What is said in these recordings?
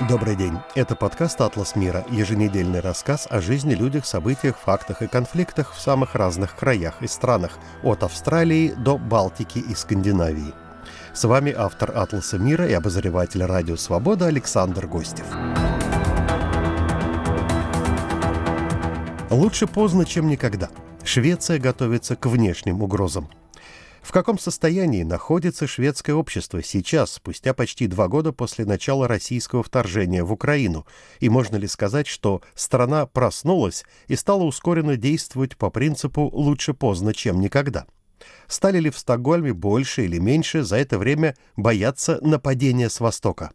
Добрый день. Это подкаст «Атлас мира», еженедельный рассказ о жизни, людях, событиях, фактах и конфликтах в самых разных краях и странах, от Австралии до Балтики и Скандинавии. С вами автор «Атласа мира» и обозреватель «Радио Свобода» Александр Гостев. Лучше поздно, чем никогда. Швеция готовится к внешним угрозам – в каком состоянии находится шведское общество сейчас, спустя почти два года после начала российского вторжения в Украину? И можно ли сказать, что страна проснулась и стала ускоренно действовать по принципу «лучше поздно, чем никогда»? Стали ли в Стокгольме больше или меньше за это время бояться нападения с Востока?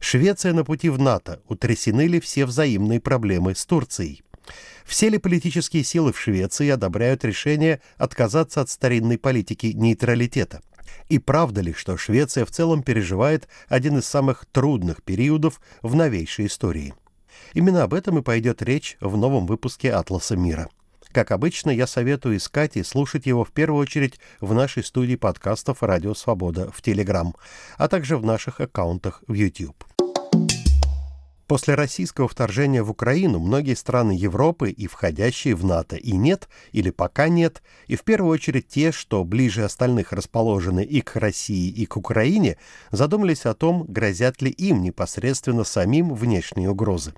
Швеция на пути в НАТО, утрясены ли все взаимные проблемы с Турцией? Все ли политические силы в Швеции одобряют решение отказаться от старинной политики нейтралитета? И правда ли, что Швеция в целом переживает один из самых трудных периодов в новейшей истории? Именно об этом и пойдет речь в новом выпуске «Атласа мира». Как обычно, я советую искать и слушать его в первую очередь в нашей студии подкастов «Радио Свобода» в Телеграм, а также в наших аккаунтах в YouTube. После российского вторжения в Украину многие страны Европы и входящие в НАТО и нет, или пока нет, и в первую очередь те, что ближе остальных расположены и к России, и к Украине, задумались о том, грозят ли им непосредственно самим внешние угрозы.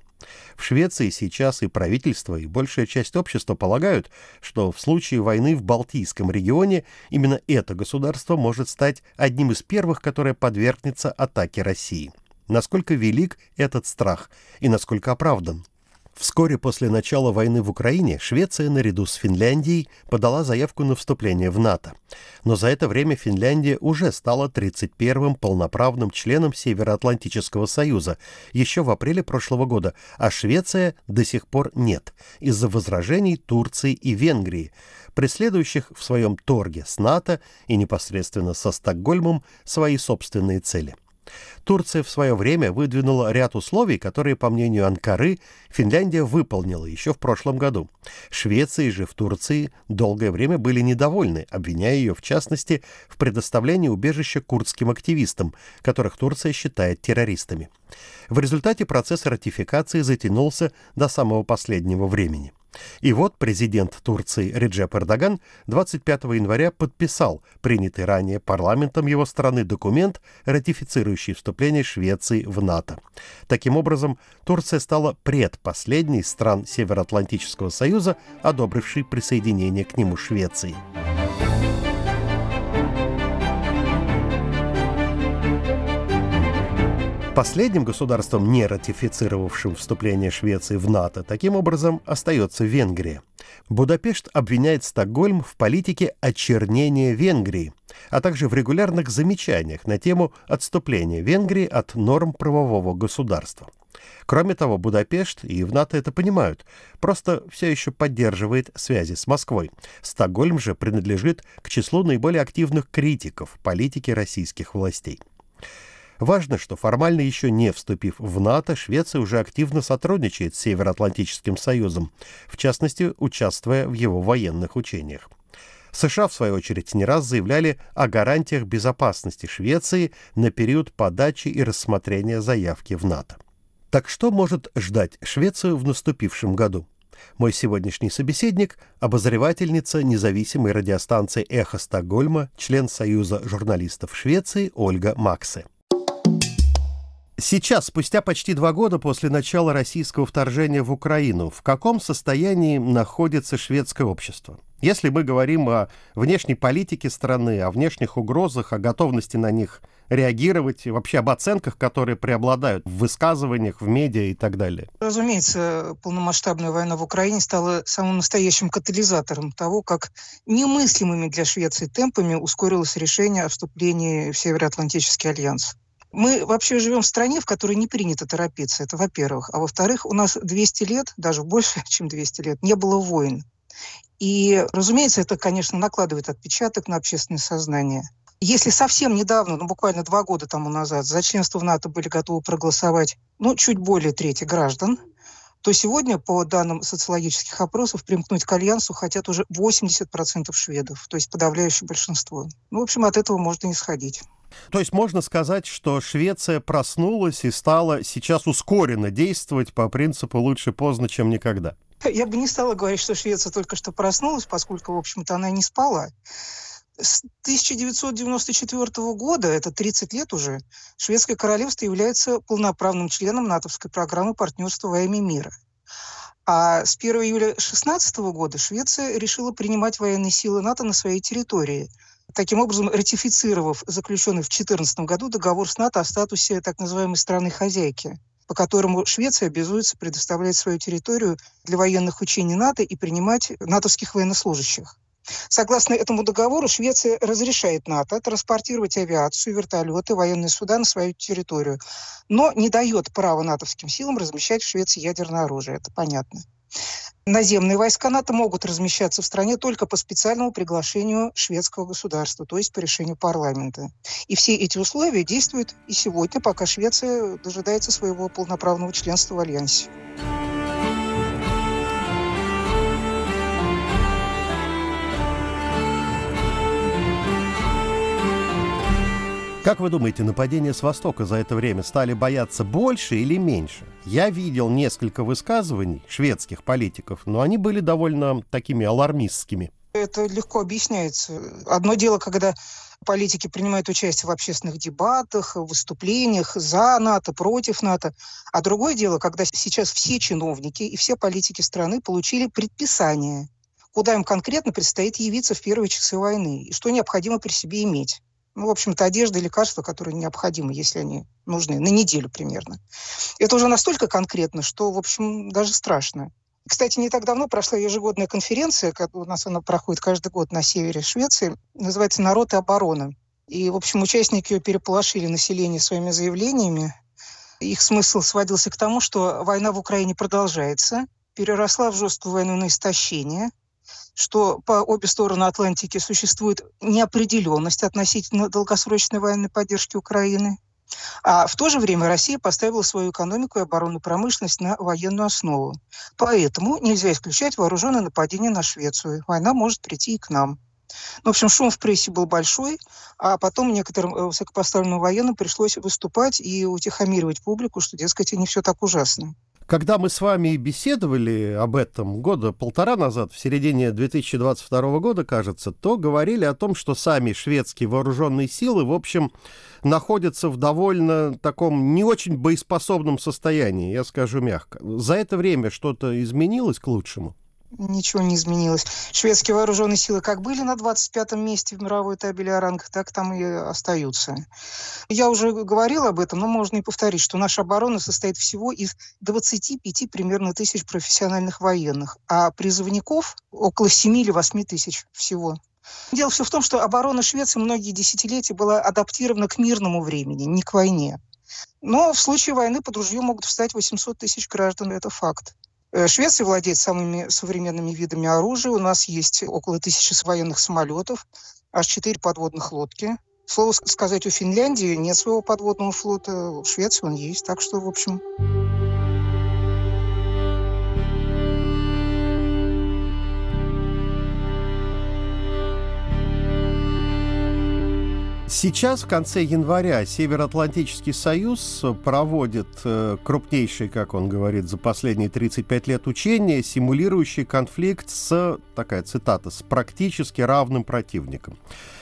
В Швеции сейчас и правительство, и большая часть общества полагают, что в случае войны в Балтийском регионе именно это государство может стать одним из первых, которое подвергнется атаке России насколько велик этот страх и насколько оправдан. Вскоре после начала войны в Украине Швеция наряду с Финляндией подала заявку на вступление в НАТО. Но за это время Финляндия уже стала 31-м полноправным членом Североатлантического союза еще в апреле прошлого года, а Швеция до сих пор нет из-за возражений Турции и Венгрии, преследующих в своем торге с НАТО и непосредственно со Стокгольмом свои собственные цели. Турция в свое время выдвинула ряд условий, которые, по мнению Анкары, Финляндия выполнила еще в прошлом году. Швеции же в Турции долгое время были недовольны, обвиняя ее, в частности, в предоставлении убежища курдским активистам, которых Турция считает террористами. В результате процесс ратификации затянулся до самого последнего времени. И вот президент Турции Реджеп Эрдоган 25 января подписал принятый ранее парламентом его страны документ, ратифицирующий вступление Швеции в НАТО. Таким образом, Турция стала предпоследней стран Североатлантического союза, одобрившей присоединение к нему Швеции. Последним государством, не ратифицировавшим вступление Швеции в НАТО, таким образом остается Венгрия. Будапешт обвиняет Стокгольм в политике очернения Венгрии, а также в регулярных замечаниях на тему отступления Венгрии от норм правового государства. Кроме того, Будапешт и в НАТО это понимают, просто все еще поддерживает связи с Москвой. Стокгольм же принадлежит к числу наиболее активных критиков политики российских властей. Важно, что формально еще не вступив в НАТО, Швеция уже активно сотрудничает с Североатлантическим Союзом, в частности, участвуя в его военных учениях. США, в свою очередь, не раз заявляли о гарантиях безопасности Швеции на период подачи и рассмотрения заявки в НАТО. Так что может ждать Швецию в наступившем году? Мой сегодняшний собеседник – обозревательница независимой радиостанции «Эхо Стокгольма», член Союза журналистов Швеции Ольга Максе. Сейчас, спустя почти два года после начала российского вторжения в Украину, в каком состоянии находится шведское общество? Если мы говорим о внешней политике страны, о внешних угрозах, о готовности на них реагировать, и вообще об оценках, которые преобладают в высказываниях, в медиа и так далее? Разумеется, полномасштабная война в Украине стала самым настоящим катализатором того, как немыслимыми для Швеции темпами ускорилось решение о вступлении в Североатлантический альянс. Мы вообще живем в стране, в которой не принято торопиться, это во-первых. А во-вторых, у нас 200 лет, даже больше, чем 200 лет, не было войн. И, разумеется, это, конечно, накладывает отпечаток на общественное сознание. Если совсем недавно, ну буквально два года тому назад, за членство в НАТО были готовы проголосовать, ну, чуть более трети граждан, то сегодня, по данным социологических опросов, примкнуть к Альянсу хотят уже 80% шведов, то есть подавляющее большинство. Ну, в общем, от этого можно исходить. То есть можно сказать, что Швеция проснулась и стала сейчас ускоренно действовать по принципу «лучше поздно, чем никогда». Я бы не стала говорить, что Швеция только что проснулась, поскольку, в общем-то, она не спала. С 1994 года, это 30 лет уже, Шведское королевство является полноправным членом натовской программы партнерства во имя мира. А с 1 июля 2016 года Швеция решила принимать военные силы НАТО на своей территории, таким образом ратифицировав заключенный в 2014 году договор с НАТО о статусе так называемой страны-хозяйки по которому Швеция обязуется предоставлять свою территорию для военных учений НАТО и принимать натовских военнослужащих. Согласно этому договору, Швеция разрешает НАТО транспортировать авиацию, вертолеты, военные суда на свою территорию, но не дает права натовским силам размещать в Швеции ядерное оружие. Это понятно. Наземные войска НАТО могут размещаться в стране только по специальному приглашению шведского государства, то есть по решению парламента. И все эти условия действуют и сегодня, пока Швеция дожидается своего полноправного членства в Альянсе. Как вы думаете, нападения с Востока за это время стали бояться больше или меньше? Я видел несколько высказываний шведских политиков, но они были довольно такими алармистскими. Это легко объясняется. Одно дело, когда политики принимают участие в общественных дебатах, выступлениях за НАТО, против НАТО. А другое дело, когда сейчас все чиновники и все политики страны получили предписание, куда им конкретно предстоит явиться в первые часы войны и что необходимо при себе иметь ну, в общем-то, одежда и лекарства, которые необходимы, если они нужны, на неделю примерно. Это уже настолько конкретно, что, в общем, даже страшно. Кстати, не так давно прошла ежегодная конференция, у нас она проходит каждый год на севере Швеции, называется «Народ и оборона». И, в общем, участники ее переполошили население своими заявлениями. Их смысл сводился к тому, что война в Украине продолжается, переросла в жесткую войну на истощение, что по обе стороны Атлантики существует неопределенность относительно долгосрочной военной поддержки Украины. А в то же время Россия поставила свою экономику и оборонную промышленность на военную основу. Поэтому нельзя исключать вооруженное нападение на Швецию. Война может прийти и к нам. В общем, шум в прессе был большой, а потом некоторым э, высокопоставленным военным пришлось выступать и утихомиривать публику, что, дескать, не все так ужасно. Когда мы с вами беседовали об этом года полтора назад, в середине 2022 года, кажется, то говорили о том, что сами шведские вооруженные силы, в общем, находятся в довольно таком не очень боеспособном состоянии, я скажу мягко. За это время что-то изменилось к лучшему? Ничего не изменилось. Шведские вооруженные силы как были на 25-м месте в мировой табеле о рангах, так там и остаются. Я уже говорил об этом, но можно и повторить, что наша оборона состоит всего из 25 примерно тысяч профессиональных военных, а призывников около 7 или 8 тысяч всего. Дело все в том, что оборона Швеции многие десятилетия была адаптирована к мирному времени, не к войне. Но в случае войны под ружье могут встать 800 тысяч граждан, это факт. Э, Швеция владеет самыми современными видами оружия. У нас есть около тысячи военных самолетов, аж четыре подводных лодки. Слово сказать, у Финляндии нет своего подводного флота, в Швеции он есть. Так что, в общем... Сейчас, в конце января, Североатлантический союз проводит э, крупнейший, как он говорит, за последние 35 лет учения, симулирующий конфликт с, такая цитата, с практически равным противником.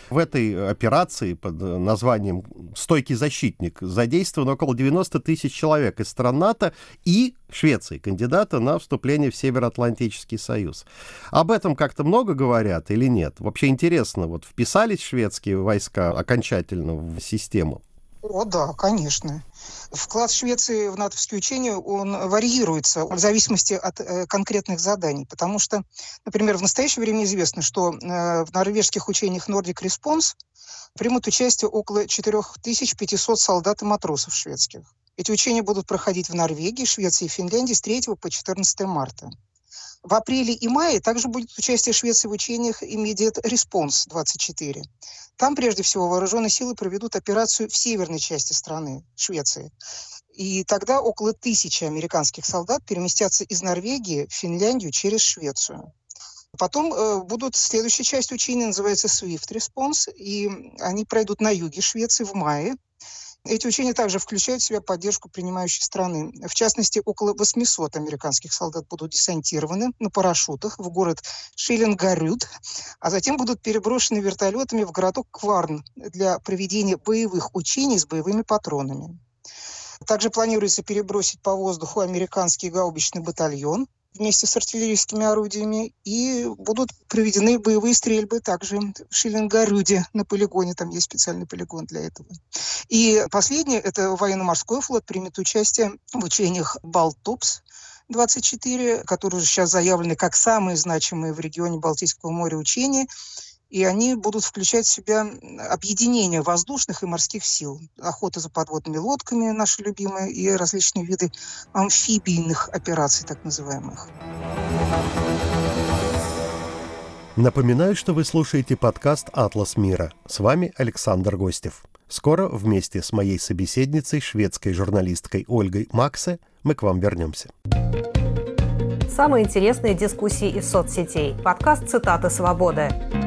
В этой операции под названием «Стойкий защитник» задействовано около 90 тысяч человек из стран НАТО и Швеции, кандидата на вступление в Североатлантический союз. Об этом как-то много говорят или нет? Вообще интересно, вот вписались шведские войска окончательно в систему? О, да, конечно. Вклад Швеции в натовские учения, он варьируется в зависимости от э, конкретных заданий, потому что, например, в настоящее время известно, что э, в норвежских учениях Nordic Response примут участие около 4500 солдат и матросов шведских. Эти учения будут проходить в Норвегии, Швеции и Финляндии с 3 по 14 марта. В апреле и мае также будет участие Швеции в учениях Immediate Response 24. Там, прежде всего, вооруженные силы проведут операцию в северной части страны, Швеции. И тогда около тысячи американских солдат переместятся из Норвегии в Финляндию через Швецию. Потом э, будут следующая часть учения, называется Swift Response, и они пройдут на юге Швеции в мае. Эти учения также включают в себя поддержку принимающей страны. В частности, около 800 американских солдат будут десантированы на парашютах в город Шиллингарют, а затем будут переброшены вертолетами в городок Кварн для проведения боевых учений с боевыми патронами. Также планируется перебросить по воздуху американский гаубичный батальон, вместе с артиллерийскими орудиями, и будут проведены боевые стрельбы также в Шиллингарюде на полигоне, там есть специальный полигон для этого. И последнее, это военно-морской флот примет участие в учениях «Балтопс», 24, которые сейчас заявлены как самые значимые в регионе Балтийского моря учения и они будут включать в себя объединение воздушных и морских сил. Охота за подводными лодками, наши любимые, и различные виды амфибийных операций, так называемых. Напоминаю, что вы слушаете подкаст «Атлас мира». С вами Александр Гостев. Скоро вместе с моей собеседницей, шведской журналисткой Ольгой Максе, мы к вам вернемся. Самые интересные дискуссии из соцсетей. Подкаст «Цитаты свободы».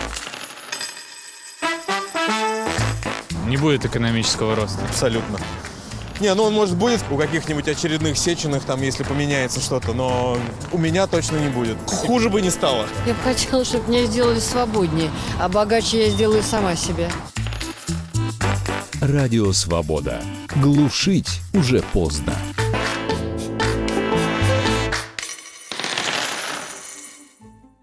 Не будет экономического роста. Абсолютно. Не, ну он, может, будет у каких-нибудь очередных сеченых, там, если поменяется что-то, но у меня точно не будет. Хуже бы не стало. Я бы хотела, чтобы меня сделали свободнее, а богаче я сделаю сама себе. Радио «Свобода». Глушить уже поздно.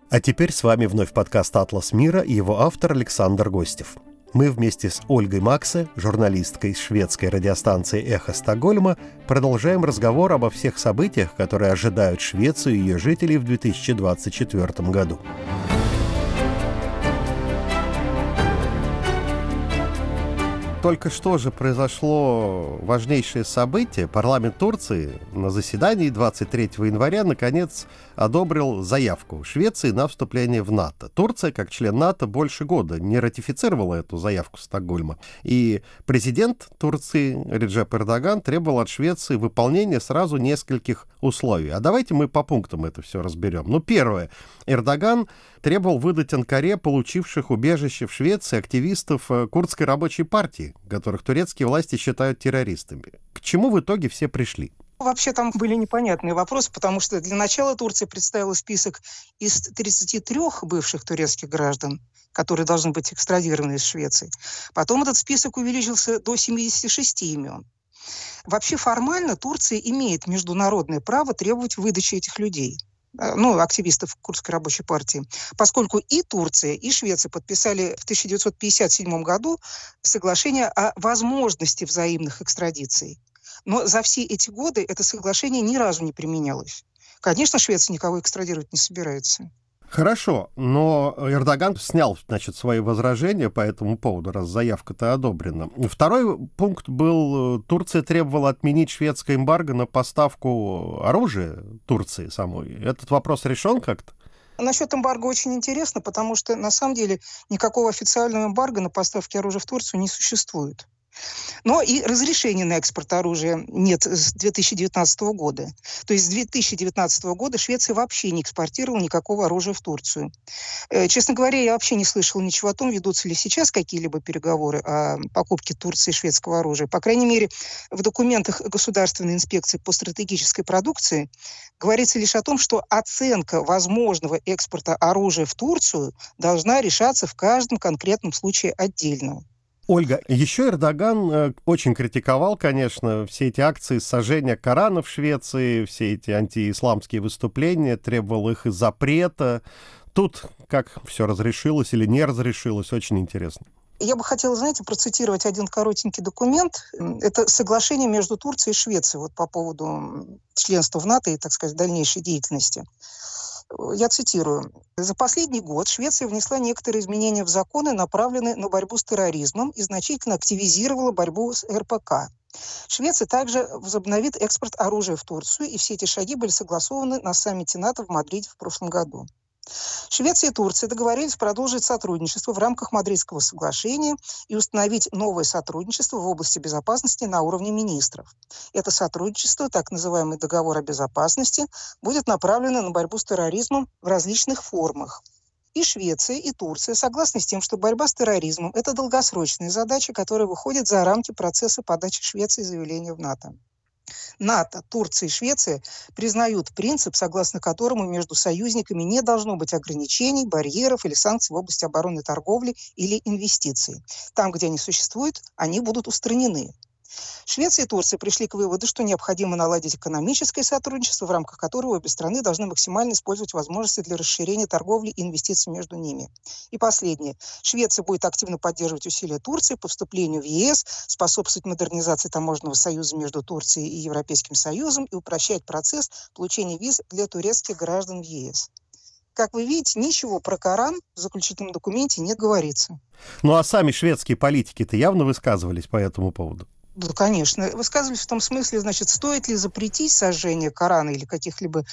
А теперь с вами вновь подкаст «Атлас мира» и его автор Александр Гостев. Мы вместе с Ольгой Максе, журналисткой шведской радиостанции «Эхо Стокгольма», продолжаем разговор обо всех событиях, которые ожидают Швецию и ее жителей в 2024 году. Только что же произошло важнейшее событие. Парламент Турции на заседании 23 января наконец одобрил заявку Швеции на вступление в НАТО. Турция, как член НАТО, больше года не ратифицировала эту заявку Стокгольма. И президент Турции Реджеп Эрдоган требовал от Швеции выполнения сразу нескольких условий. А давайте мы по пунктам это все разберем. Ну, первое. Эрдоган требовал выдать Анкаре получивших убежище в Швеции активистов э, курдской рабочей партии, которых турецкие власти считают террористами. К чему в итоге все пришли? Вообще там были непонятные вопросы, потому что для начала Турция представила список из 33 бывших турецких граждан, которые должны быть экстрадированы из Швеции. Потом этот список увеличился до 76 имен. Вообще формально Турция имеет международное право требовать выдачи этих людей ну, активистов Курдской рабочей партии, поскольку и Турция, и Швеция подписали в 1957 году соглашение о возможности взаимных экстрадиций. Но за все эти годы это соглашение ни разу не применялось. Конечно, Швеция никого экстрадировать не собирается. Хорошо, но Эрдоган снял, значит, свои возражения по этому поводу, раз заявка-то одобрена. Второй пункт был, Турция требовала отменить шведское эмбарго на поставку оружия Турции самой. Этот вопрос решен как-то? Насчет эмбарго очень интересно, потому что на самом деле никакого официального эмбарго на поставки оружия в Турцию не существует. Но и разрешения на экспорт оружия нет с 2019 года. То есть с 2019 года Швеция вообще не экспортировала никакого оружия в Турцию. Э, честно говоря, я вообще не слышала ничего о том, ведутся ли сейчас какие-либо переговоры о покупке Турции шведского оружия. По крайней мере, в документах Государственной инспекции по стратегической продукции говорится лишь о том, что оценка возможного экспорта оружия в Турцию должна решаться в каждом конкретном случае отдельно. Ольга, еще Эрдоган э, очень критиковал, конечно, все эти акции сожжения Корана в Швеции, все эти антиисламские выступления, требовал их запрета. Тут как все разрешилось или не разрешилось, очень интересно. Я бы хотела, знаете, процитировать один коротенький документ. Это соглашение между Турцией и Швецией вот по поводу членства в НАТО и, так сказать, дальнейшей деятельности. Я цитирую. «За последний год Швеция внесла некоторые изменения в законы, направленные на борьбу с терроризмом и значительно активизировала борьбу с РПК. Швеция также возобновит экспорт оружия в Турцию, и все эти шаги были согласованы на саммите НАТО в Мадриде в прошлом году. Швеция и Турция договорились продолжить сотрудничество в рамках Мадридского соглашения и установить новое сотрудничество в области безопасности на уровне министров. Это сотрудничество, так называемый договор о безопасности, будет направлено на борьбу с терроризмом в различных формах. И Швеция, и Турция согласны с тем, что борьба с терроризмом – это долгосрочная задача, которая выходит за рамки процесса подачи Швеции заявления в НАТО. НАТО, Турция и Швеция признают принцип, согласно которому между союзниками не должно быть ограничений, барьеров или санкций в области обороны, торговли или инвестиций. Там, где они существуют, они будут устранены. Швеция и Турция пришли к выводу, что необходимо наладить экономическое сотрудничество, в рамках которого обе страны должны максимально использовать возможности для расширения торговли и инвестиций между ними. И последнее. Швеция будет активно поддерживать усилия Турции по вступлению в ЕС, способствовать модернизации таможенного союза между Турцией и Европейским Союзом и упрощать процесс получения виз для турецких граждан в ЕС. Как вы видите, ничего про Коран в заключительном документе не говорится. Ну а сами шведские политики-то явно высказывались по этому поводу? Да, конечно. Высказывались в том смысле, значит, стоит ли запретить сожжение Корана или каких-либо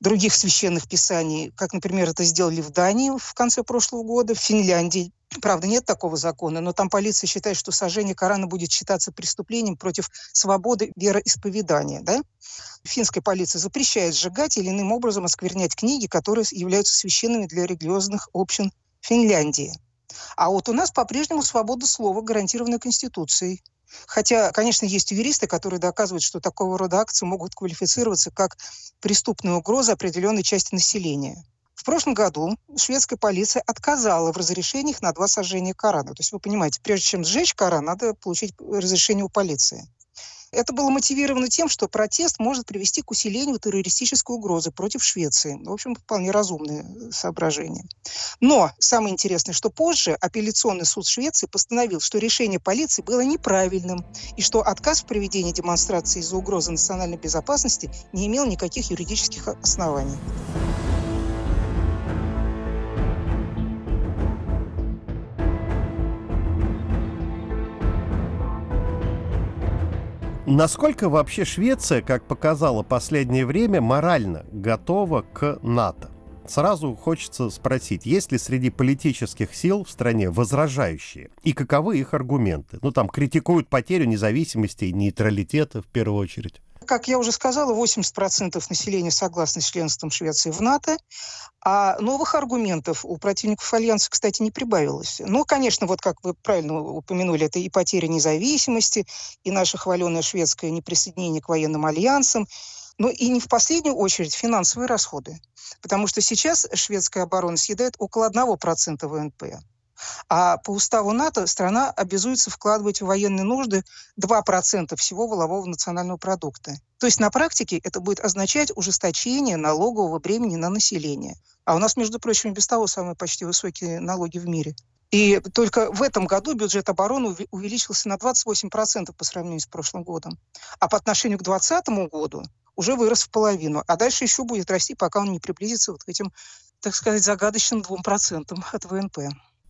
других священных писаний, как, например, это сделали в Дании в конце прошлого года, в Финляндии. Правда, нет такого закона, но там полиция считает, что сожжение Корана будет считаться преступлением против свободы вероисповедания. Да? Финская полиция запрещает сжигать или иным образом осквернять книги, которые являются священными для религиозных общин Финляндии. А вот у нас по-прежнему свобода слова, гарантированная Конституцией. Хотя, конечно, есть юристы, которые доказывают, что такого рода акции могут квалифицироваться как преступная угроза определенной части населения. В прошлом году шведская полиция отказала в разрешениях на два сожжения Корана. То есть вы понимаете, прежде чем сжечь Коран, надо получить разрешение у полиции. Это было мотивировано тем, что протест может привести к усилению террористической угрозы против Швеции. В общем, вполне разумные э, соображения. Но самое интересное, что позже апелляционный суд Швеции постановил, что решение полиции было неправильным и что отказ в проведении демонстрации из-за угрозы национальной безопасности не имел никаких юридических оснований. Насколько вообще Швеция, как показало последнее время, морально готова к НАТО? Сразу хочется спросить, есть ли среди политических сил в стране возражающие? И каковы их аргументы? Ну, там, критикуют потерю независимости и нейтралитета в первую очередь. Как я уже сказала, 80% населения согласны с членством Швеции в НАТО, а новых аргументов у противников Альянса, кстати, не прибавилось. Ну, конечно, вот как вы правильно упомянули, это и потеря независимости, и наше хваленое шведское неприсоединение к военным альянсам, но и не в последнюю очередь финансовые расходы. Потому что сейчас шведская оборона съедает около 1% ВНП. А по уставу НАТО страна обязуется вкладывать в военные нужды 2% всего волового национального продукта. То есть на практике это будет означать ужесточение налогового бремени на население. А у нас, между прочим, без того самые почти высокие налоги в мире. И только в этом году бюджет обороны увеличился на 28% по сравнению с прошлым годом. А по отношению к 2020 году уже вырос в половину. А дальше еще будет расти, пока он не приблизится вот к этим, так сказать, загадочным 2% от ВНП.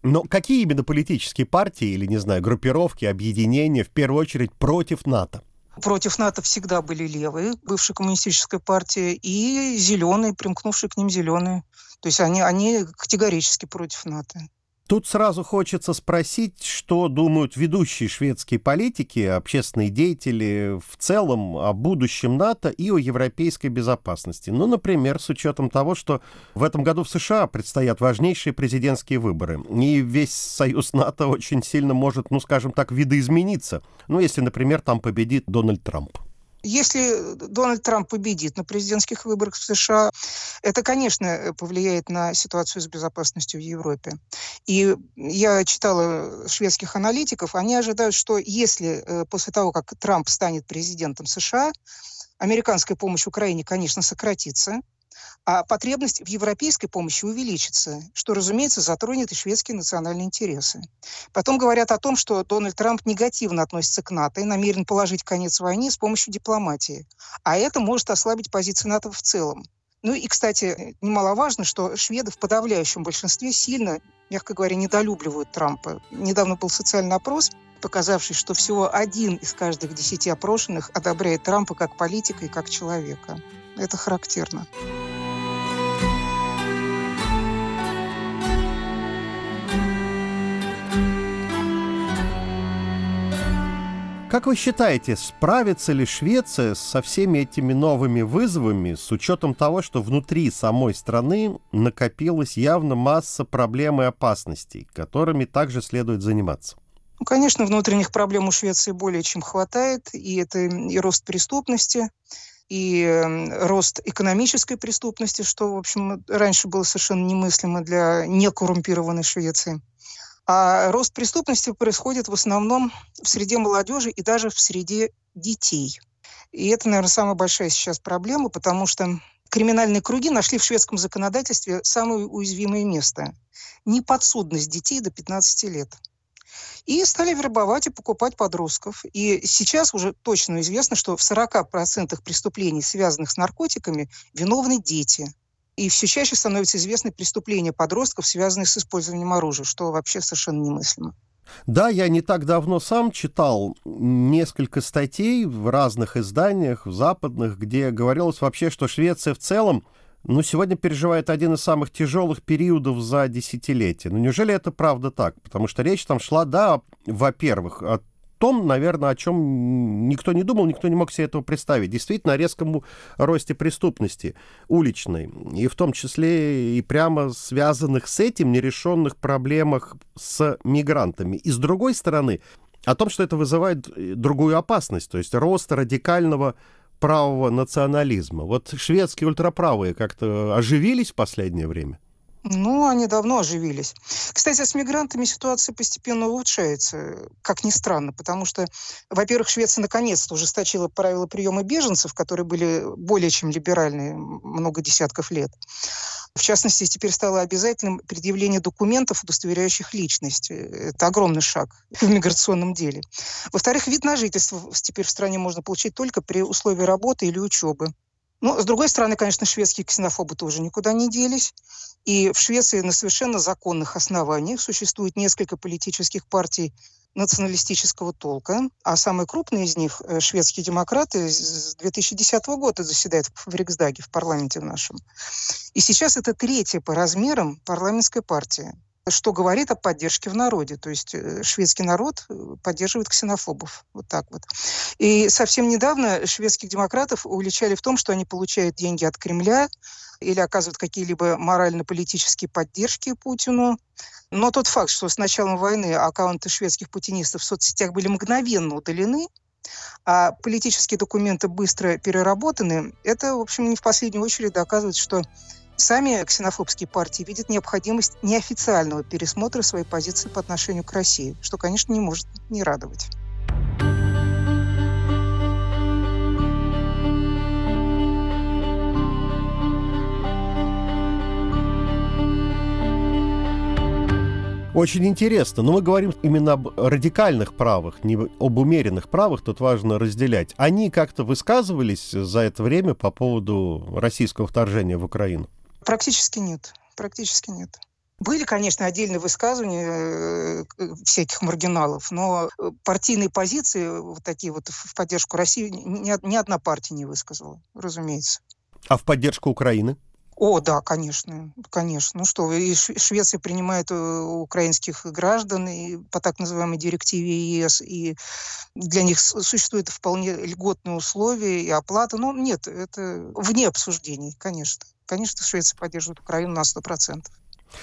Но какие именно политические партии или, не знаю, группировки, объединения в первую очередь против НАТО? Против НАТО всегда были левые, бывшая коммунистическая партия, и зеленые, примкнувшие к ним зеленые. То есть они, они категорически против НАТО. Тут сразу хочется спросить, что думают ведущие шведские политики, общественные деятели в целом о будущем НАТО и о европейской безопасности. Ну, например, с учетом того, что в этом году в США предстоят важнейшие президентские выборы, и весь союз НАТО очень сильно может, ну, скажем так, видоизмениться. Ну, если, например, там победит Дональд Трамп. Если Дональд Трамп победит на президентских выборах в США, это, конечно, повлияет на ситуацию с безопасностью в Европе. И я читала шведских аналитиков, они ожидают, что если э, после того, как Трамп станет президентом США, американская помощь Украине, конечно, сократится, а потребность в европейской помощи увеличится, что, разумеется, затронет и шведские национальные интересы. Потом говорят о том, что Дональд Трамп негативно относится к НАТО и намерен положить конец войне с помощью дипломатии. А это может ослабить позиции НАТО в целом. Ну и, кстати, немаловажно, что шведы в подавляющем большинстве сильно, мягко говоря, недолюбливают Трампа. Недавно был социальный опрос, показавший, что всего один из каждых десяти опрошенных одобряет Трампа как политика и как человека. Это характерно. Как вы считаете, справится ли Швеция со всеми этими новыми вызовами с учетом того, что внутри самой страны накопилась явно масса проблем и опасностей, которыми также следует заниматься? Ну, конечно, внутренних проблем у Швеции более чем хватает, и это и рост преступности, и рост экономической преступности, что, в общем, раньше было совершенно немыслимо для некоррумпированной Швеции. А рост преступности происходит в основном в среде молодежи и даже в среде детей. И это, наверное, самая большая сейчас проблема, потому что криминальные круги нашли в шведском законодательстве самое уязвимое место – неподсудность детей до 15 лет. И стали вербовать и покупать подростков. И сейчас уже точно известно, что в 40% преступлений, связанных с наркотиками, виновны дети – и все чаще становятся известны преступления подростков, связанные с использованием оружия, что вообще совершенно немыслимо. Да, я не так давно сам читал несколько статей в разных изданиях, в западных, где говорилось вообще, что Швеция в целом ну, сегодня переживает один из самых тяжелых периодов за десятилетие. Ну, неужели это правда так? Потому что речь там шла, да, во-первых, о том, наверное, о чем никто не думал, никто не мог себе этого представить. Действительно, о резком росте преступности уличной, и в том числе и прямо связанных с этим нерешенных проблемах с мигрантами. И с другой стороны, о том, что это вызывает другую опасность, то есть рост радикального правого национализма. Вот шведские ультраправые как-то оживились в последнее время? Ну, они давно оживились. Кстати, с мигрантами ситуация постепенно улучшается, как ни странно, потому что, во-первых, Швеция наконец-то ужесточила правила приема беженцев, которые были более чем либеральные много десятков лет. В частности, теперь стало обязательным предъявление документов, удостоверяющих личность. Это огромный шаг в миграционном деле. Во-вторых, вид на жительство теперь в стране можно получить только при условии работы или учебы. Ну, с другой стороны, конечно, шведские ксенофобы тоже никуда не делись. И в Швеции на совершенно законных основаниях существует несколько политических партий националистического толка, а самые крупные из них, э, шведские демократы, с 2010 года заседают в Риксдаге, в парламенте нашем. И сейчас это третья по размерам парламентская партия что говорит о поддержке в народе. То есть э, шведский народ э, поддерживает ксенофобов. Вот так вот. И совсем недавно шведских демократов уличали в том, что они получают деньги от Кремля или оказывают какие-либо морально-политические поддержки Путину. Но тот факт, что с началом войны аккаунты шведских путинистов в соцсетях были мгновенно удалены, а политические документы быстро переработаны, это, в общем, не в последнюю очередь доказывает, что Сами ксенофобские партии видят необходимость неофициального пересмотра своей позиции по отношению к России, что, конечно, не может не радовать. Очень интересно. Но мы говорим именно об радикальных правах, не об умеренных правах. Тут важно разделять. Они как-то высказывались за это время по поводу российского вторжения в Украину? Практически нет. Практически нет. Были, конечно, отдельные высказывания э, всяких маргиналов, но э, партийные позиции, вот такие вот в поддержку России, ни, ни одна партия не высказала, разумеется. А в поддержку Украины? О, да, конечно, конечно. Ну что, и Швеция принимает э, украинских граждан и по так называемой директиве ЕС, и для них существуют вполне льготные условия и оплата. Но нет, это вне обсуждений, конечно. Конечно, Швеция поддерживает Украину на 100%.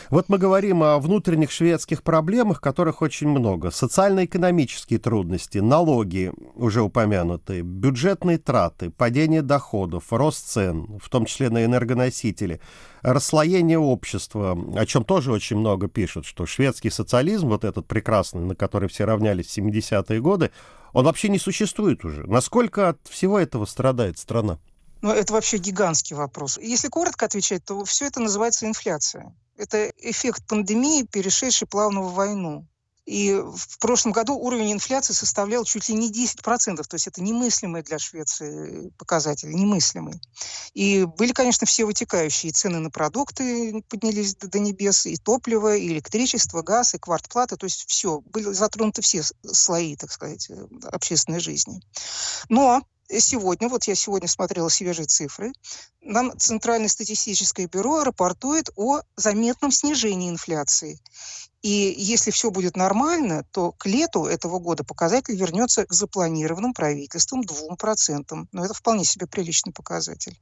Вот мы говорим о внутренних шведских проблемах, которых очень много. Социально-экономические трудности, налоги, уже упомянутые, бюджетные траты, падение доходов, рост цен, в том числе на энергоносители, расслоение общества, о чем тоже очень много пишут, что шведский социализм, вот этот прекрасный, на который все равнялись в 70-е годы, он вообще не существует уже. Насколько от всего этого страдает страна? Ну, это вообще гигантский вопрос. Если коротко отвечать, то все это называется инфляция. Это эффект пандемии, перешедший плавно в войну. И в прошлом году уровень инфляции составлял чуть ли не 10%, то есть это немыслимый для Швеции показатель, немыслимый. И были, конечно, все вытекающие. И цены на продукты поднялись до небес, и топливо, и электричество, газ, и квартплата, то есть все. Были затронуты все слои, так сказать, общественной жизни. Но сегодня, вот я сегодня смотрела свежие цифры, нам Центральное статистическое бюро рапортует о заметном снижении инфляции. И если все будет нормально, то к лету этого года показатель вернется к запланированным правительством 2%. Но это вполне себе приличный показатель.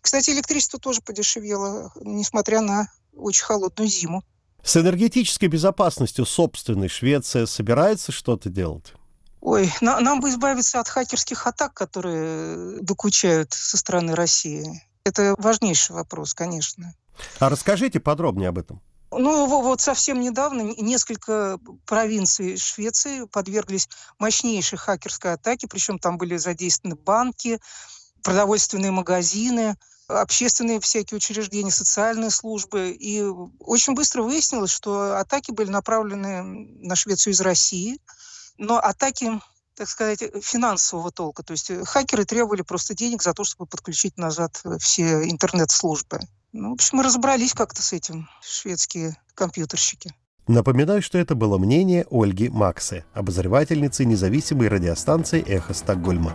Кстати, электричество тоже подешевело, несмотря на очень холодную зиму. С энергетической безопасностью собственной Швеция собирается что-то делать? Ой, на, нам бы избавиться от хакерских атак, которые докучают со стороны России. Это важнейший вопрос, конечно. А расскажите подробнее об этом. Ну, вот совсем недавно несколько провинций Швеции подверглись мощнейшей хакерской атаке, причем там были задействованы банки, продовольственные магазины, общественные всякие учреждения, социальные службы. И очень быстро выяснилось, что атаки были направлены на Швецию из России, но атаки так сказать, финансового толка. То есть хакеры требовали просто денег за то, чтобы подключить назад все интернет-службы. Ну, в общем, мы разобрались как-то с этим, шведские компьютерщики. Напоминаю, что это было мнение Ольги Максы, обозревательницы независимой радиостанции «Эхо Стокгольма».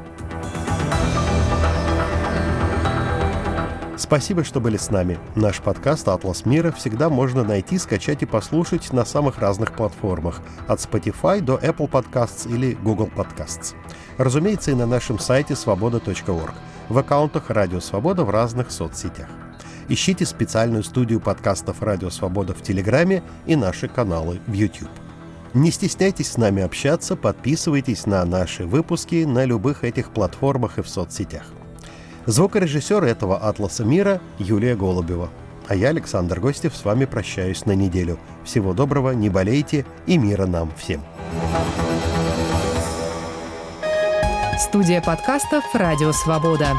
Спасибо, что были с нами. Наш подкаст «Атлас мира» всегда можно найти, скачать и послушать на самых разных платформах, от Spotify до Apple Podcasts или Google Podcasts. Разумеется, и на нашем сайте свобода.орг, в аккаунтах «Радио Свобода» в разных соцсетях. Ищите специальную студию подкастов «Радио Свобода» в Телеграме и наши каналы в YouTube. Не стесняйтесь с нами общаться, подписывайтесь на наши выпуски на любых этих платформах и в соцсетях. Звукорежиссер этого «Атласа мира» Юлия Голубева. А я, Александр Гостев, с вами прощаюсь на неделю. Всего доброго, не болейте и мира нам всем. Студия подкастов «Радио Свобода».